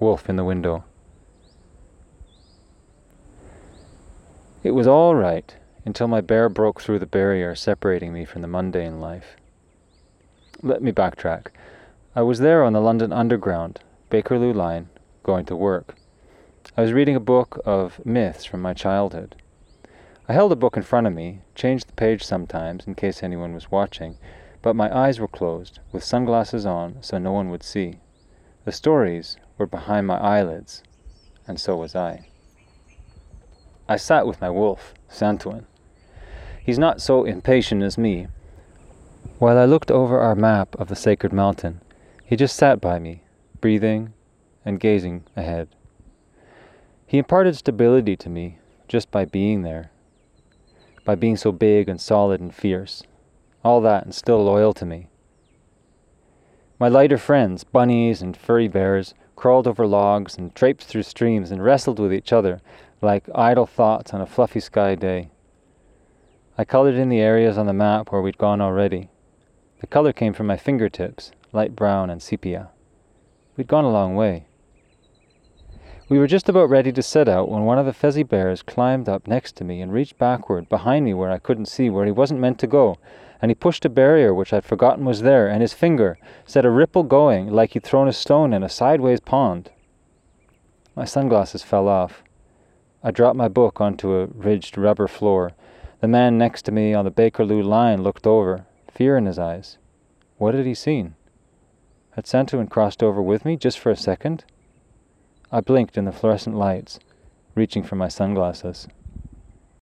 wolf in the window. It was all right until my bear broke through the barrier separating me from the mundane life. Let me backtrack. I was there on the London Underground, Bakerloo line, going to work. I was reading a book of myths from my childhood. I held a book in front of me, changed the page sometimes in case anyone was watching, but my eyes were closed, with sunglasses on so no one would see. The stories were behind my eyelids, and so was I. I sat with my wolf, Santuin. He's not so impatient as me. While I looked over our map of the sacred mountain, he just sat by me, breathing and gazing ahead. He imparted stability to me just by being there, by being so big and solid and fierce, all that and still loyal to me. My lighter friends, bunnies and furry bears, crawled over logs and traipsed through streams and wrestled with each other like idle thoughts on a fluffy sky day. I colored in the areas on the map where we'd gone already. The color came from my fingertips, light brown and sepia. We'd gone a long way. We were just about ready to set out when one of the fezzy bears climbed up next to me and reached backward behind me where I couldn't see, where he wasn't meant to go, and he pushed a barrier which I'd forgotten was there, and his finger set a ripple going like he'd thrown a stone in a sideways pond. My sunglasses fell off. I dropped my book onto a ridged rubber floor. The man next to me on the Bakerloo line looked over, fear in his eyes. What had he seen? Had Santuin crossed over with me just for a second? I blinked in the fluorescent lights, reaching for my sunglasses.